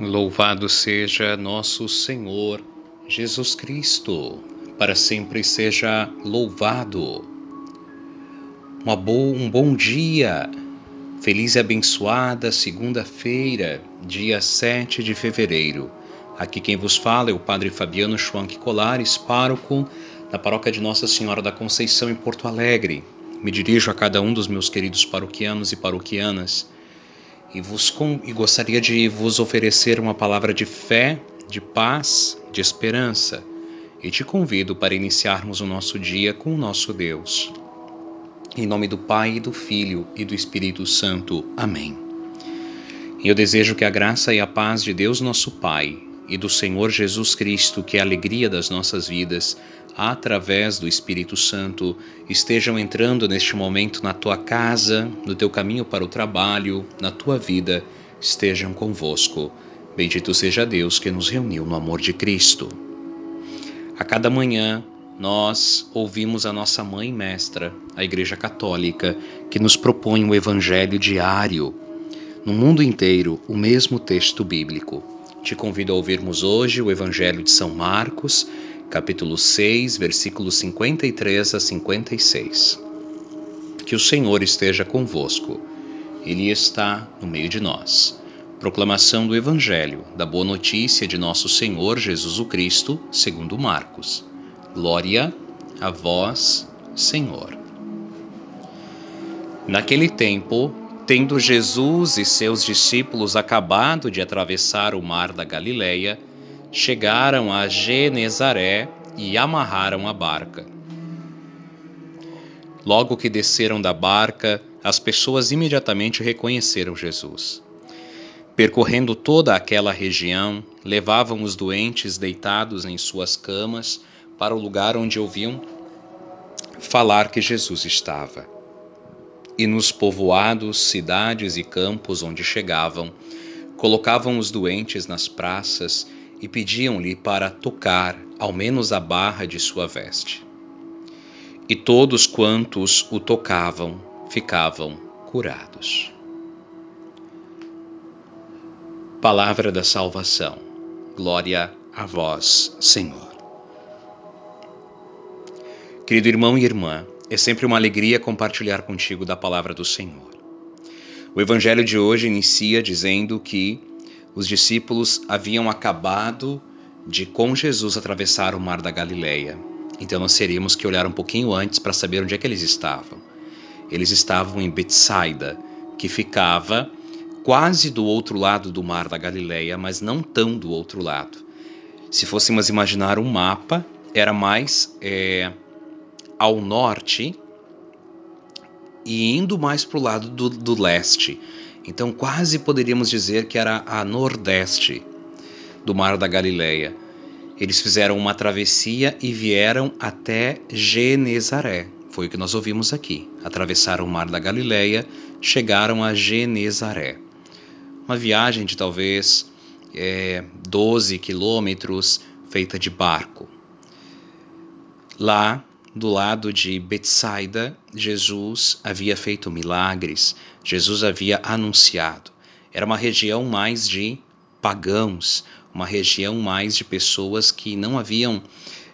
Louvado seja nosso Senhor Jesus Cristo, para sempre seja louvado. um bom dia, feliz e abençoada segunda-feira, dia 7 de fevereiro. Aqui quem vos fala é o Padre Fabiano Schwank Colares, pároco da paróquia de Nossa Senhora da Conceição em Porto Alegre. Me dirijo a cada um dos meus queridos paroquianos e paroquianas e, vos e gostaria de vos oferecer uma palavra de fé, de paz, de esperança. E te convido para iniciarmos o nosso dia com o nosso Deus. Em nome do Pai, do Filho e do Espírito Santo. Amém. E eu desejo que a graça e a paz de Deus, nosso Pai, e do Senhor Jesus Cristo, que é a alegria das nossas vidas, através do Espírito Santo, estejam entrando neste momento na tua casa, no teu caminho para o trabalho, na tua vida, estejam convosco. Bendito seja Deus que nos reuniu no amor de Cristo. A cada manhã, nós ouvimos a nossa mãe mestra, a Igreja Católica, que nos propõe um evangelho diário. No mundo inteiro, o mesmo texto bíblico. Te convido a ouvirmos hoje o Evangelho de São Marcos, capítulo 6, versículos 53 a 56. Que o Senhor esteja convosco. Ele está no meio de nós. Proclamação do Evangelho, da Boa Notícia de Nosso Senhor Jesus o Cristo, segundo Marcos. Glória a vós, Senhor. Naquele tempo, tendo Jesus e seus discípulos acabado de atravessar o mar da Galileia, chegaram a Genezaré e amarraram a barca. Logo que desceram da barca, as pessoas imediatamente reconheceram Jesus. Percorrendo toda aquela região, levavam os doentes deitados em suas camas para o lugar onde ouviam falar que Jesus estava. E nos povoados, cidades e campos onde chegavam, colocavam os doentes nas praças e pediam-lhe para tocar ao menos a barra de sua veste. E todos quantos o tocavam ficavam curados. Palavra da salvação. Glória a vós, Senhor. Querido irmão e irmã, é sempre uma alegria compartilhar contigo da palavra do Senhor. O evangelho de hoje inicia dizendo que os discípulos haviam acabado de com Jesus atravessar o mar da Galileia. Então nós teríamos que olhar um pouquinho antes para saber onde é que eles estavam. Eles estavam em Betsaida, que ficava quase do outro lado do mar da Galileia, mas não tão do outro lado. Se fôssemos imaginar um mapa, era mais é, ao norte e indo mais para o lado do, do leste. Então, quase poderíamos dizer que era a nordeste do Mar da Galileia. Eles fizeram uma travessia e vieram até Genezaré. Foi o que nós ouvimos aqui. Atravessaram o Mar da Galileia, chegaram a Genezaré. Uma viagem de talvez é, 12 quilômetros, feita de barco. Lá do lado de Betsaida, Jesus havia feito milagres, Jesus havia anunciado. Era uma região mais de pagãos, uma região mais de pessoas que não haviam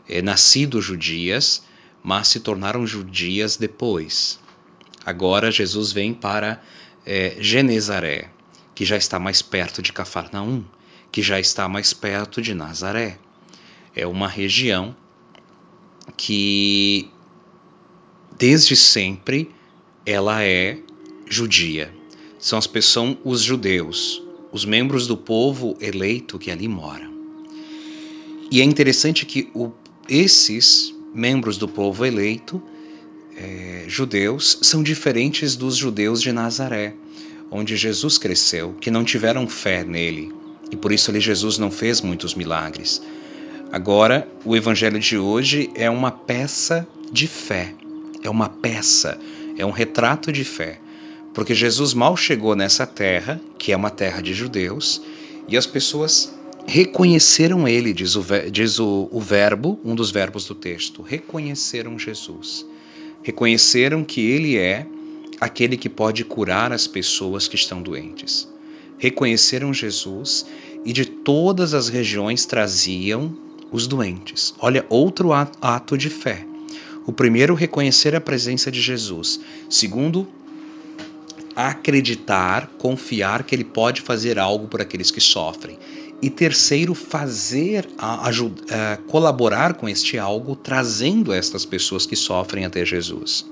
é, nascido judias, mas se tornaram judias depois. Agora Jesus vem para é, Genezaré, que já está mais perto de Cafarnaum, que já está mais perto de Nazaré. É uma região que desde sempre ela é judia. São as pessoas, os judeus, os membros do povo eleito que ali moram. E é interessante que o, esses membros do povo eleito, é, judeus, são diferentes dos judeus de Nazaré, onde Jesus cresceu, que não tiveram fé nele. E por isso ali Jesus não fez muitos milagres. Agora, o evangelho de hoje é uma peça de fé. É uma peça, é um retrato de fé. Porque Jesus mal chegou nessa terra, que é uma terra de judeus, e as pessoas reconheceram ele, diz o, diz o, o verbo, um dos verbos do texto, reconheceram Jesus. Reconheceram que ele é aquele que pode curar as pessoas que estão doentes. reconheceram Jesus e de todas as regiões traziam os doentes. Olha, outro ato de fé. O primeiro, reconhecer a presença de Jesus. Segundo, acreditar, confiar que ele pode fazer algo por aqueles que sofrem. E terceiro, fazer, ajudar, colaborar com este algo, trazendo estas pessoas que sofrem até Jesus.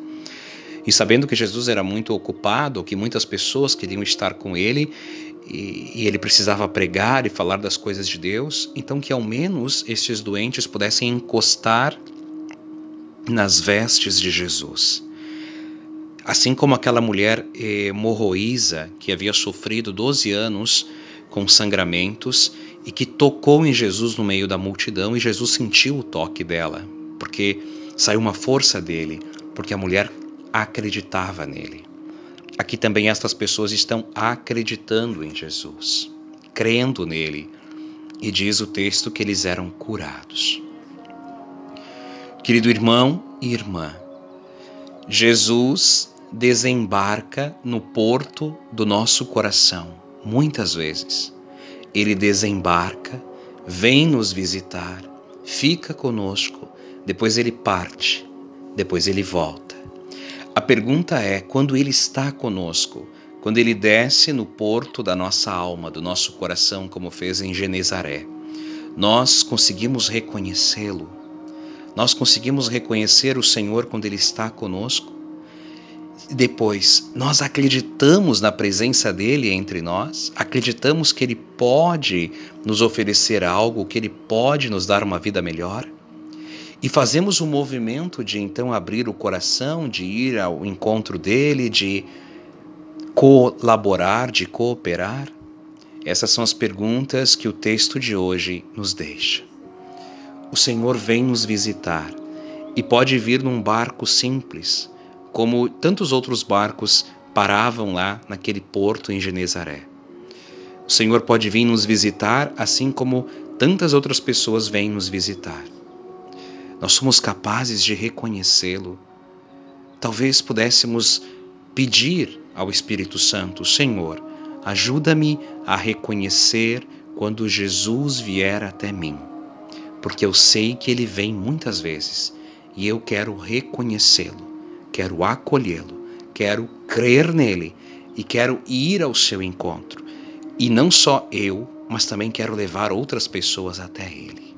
E sabendo que Jesus era muito ocupado, que muitas pessoas queriam estar com ele, e, e, ele precisava pregar e falar das coisas de Deus, então que ao menos estes doentes pudessem encostar nas vestes de Jesus. Assim como aquela mulher eh, morroísa que havia sofrido 12 anos com sangramentos e que tocou em Jesus no meio da multidão e Jesus sentiu o toque dela, porque saiu uma força dele, porque a mulher acreditava nele. Aqui também estas pessoas estão acreditando em Jesus, crendo nele, e diz o texto que eles eram curados. Querido irmão e irmã, Jesus desembarca no porto do nosso coração, muitas vezes. Ele desembarca, vem nos visitar, fica conosco, depois ele parte, depois ele volta. A pergunta é: quando ele está conosco, quando ele desce no porto da nossa alma, do nosso coração, como fez em Genezaré, nós conseguimos reconhecê-lo? Nós conseguimos reconhecer o Senhor quando ele está conosco? Depois, nós acreditamos na presença dele entre nós, acreditamos que ele pode nos oferecer algo, que ele pode nos dar uma vida melhor. E fazemos o um movimento de então abrir o coração, de ir ao encontro dele, de colaborar, de cooperar. Essas são as perguntas que o texto de hoje nos deixa. O Senhor vem nos visitar e pode vir num barco simples como tantos outros barcos paravam lá naquele porto em Genezaré. O Senhor pode vir nos visitar, assim como tantas outras pessoas vêm nos visitar. Nós somos capazes de reconhecê-lo. Talvez pudéssemos pedir ao Espírito Santo: Senhor, ajuda-me a reconhecer quando Jesus vier até mim, porque eu sei que ele vem muitas vezes e eu quero reconhecê-lo quero acolhê-lo, quero crer nele e quero ir ao seu encontro. E não só eu, mas também quero levar outras pessoas até ele.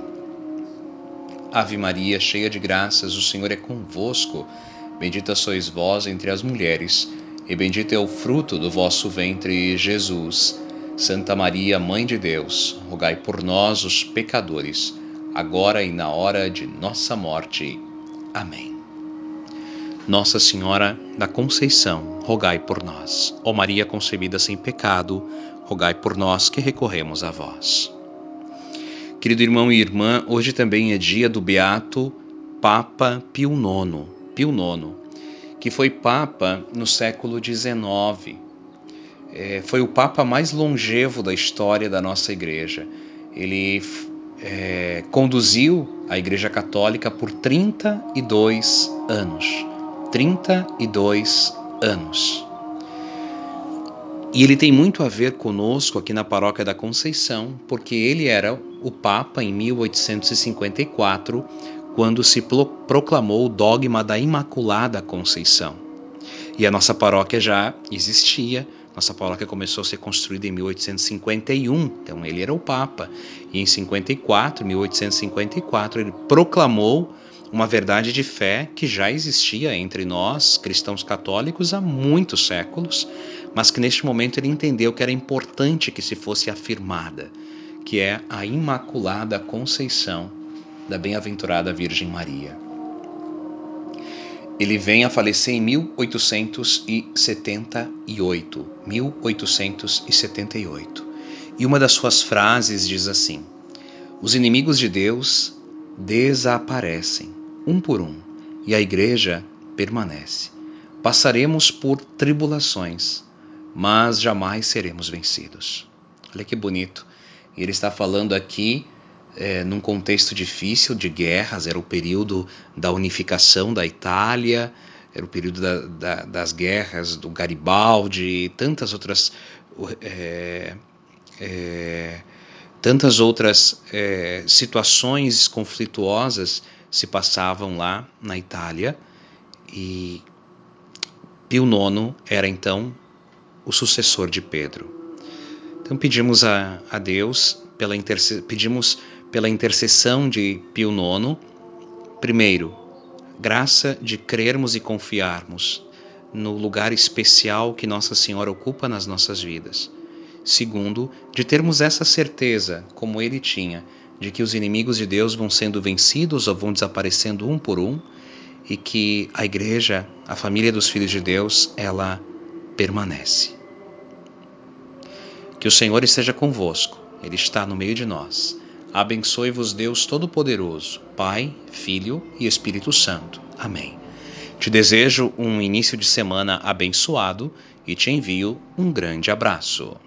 Ave Maria, cheia de graças, o Senhor é convosco. Bendita sois vós entre as mulheres, e bendito é o fruto do vosso ventre, Jesus. Santa Maria, Mãe de Deus, rogai por nós, os pecadores, agora e na hora de nossa morte. Amém. Nossa Senhora da Conceição, rogai por nós. Ó Maria concebida sem pecado, rogai por nós que recorremos a vós. Querido irmão e irmã, hoje também é dia do beato Papa Pio IX, Pio IX que foi papa no século XIX. É, foi o papa mais longevo da história da nossa igreja. Ele é, conduziu a Igreja Católica por 32 anos. 32 anos. E ele tem muito a ver conosco aqui na Paróquia da Conceição, porque ele era o Papa em 1854, quando se proclamou o dogma da Imaculada Conceição. E a nossa paróquia já existia, nossa paróquia começou a ser construída em 1851, então ele era o Papa. E em 54, 1854, ele proclamou uma verdade de fé que já existia entre nós, cristãos católicos, há muitos séculos, mas que neste momento ele entendeu que era importante que se fosse afirmada, que é a Imaculada Conceição da Bem-aventurada Virgem Maria. Ele vem a falecer em 1878. 1878. E uma das suas frases diz assim: Os inimigos de Deus desaparecem, um por um, e a igreja permanece. Passaremos por tribulações, mas jamais seremos vencidos. Olha que bonito. Ele está falando aqui é, num contexto difícil de guerras, era o período da unificação da Itália, era o período da, da, das guerras do Garibaldi e tantas outras. É, é, tantas outras é, situações conflituosas se passavam lá na Itália e Pio IX era então o sucessor de Pedro. Então pedimos a, a Deus, pela pedimos pela intercessão de Pio IX, primeiro, graça de crermos e confiarmos no lugar especial que Nossa Senhora ocupa nas nossas vidas. Segundo, de termos essa certeza, como ele tinha, de que os inimigos de Deus vão sendo vencidos ou vão desaparecendo um por um e que a igreja, a família dos filhos de Deus, ela permanece. Que o Senhor esteja convosco, Ele está no meio de nós. Abençoe-vos Deus Todo-Poderoso, Pai, Filho e Espírito Santo. Amém. Te desejo um início de semana abençoado e te envio um grande abraço.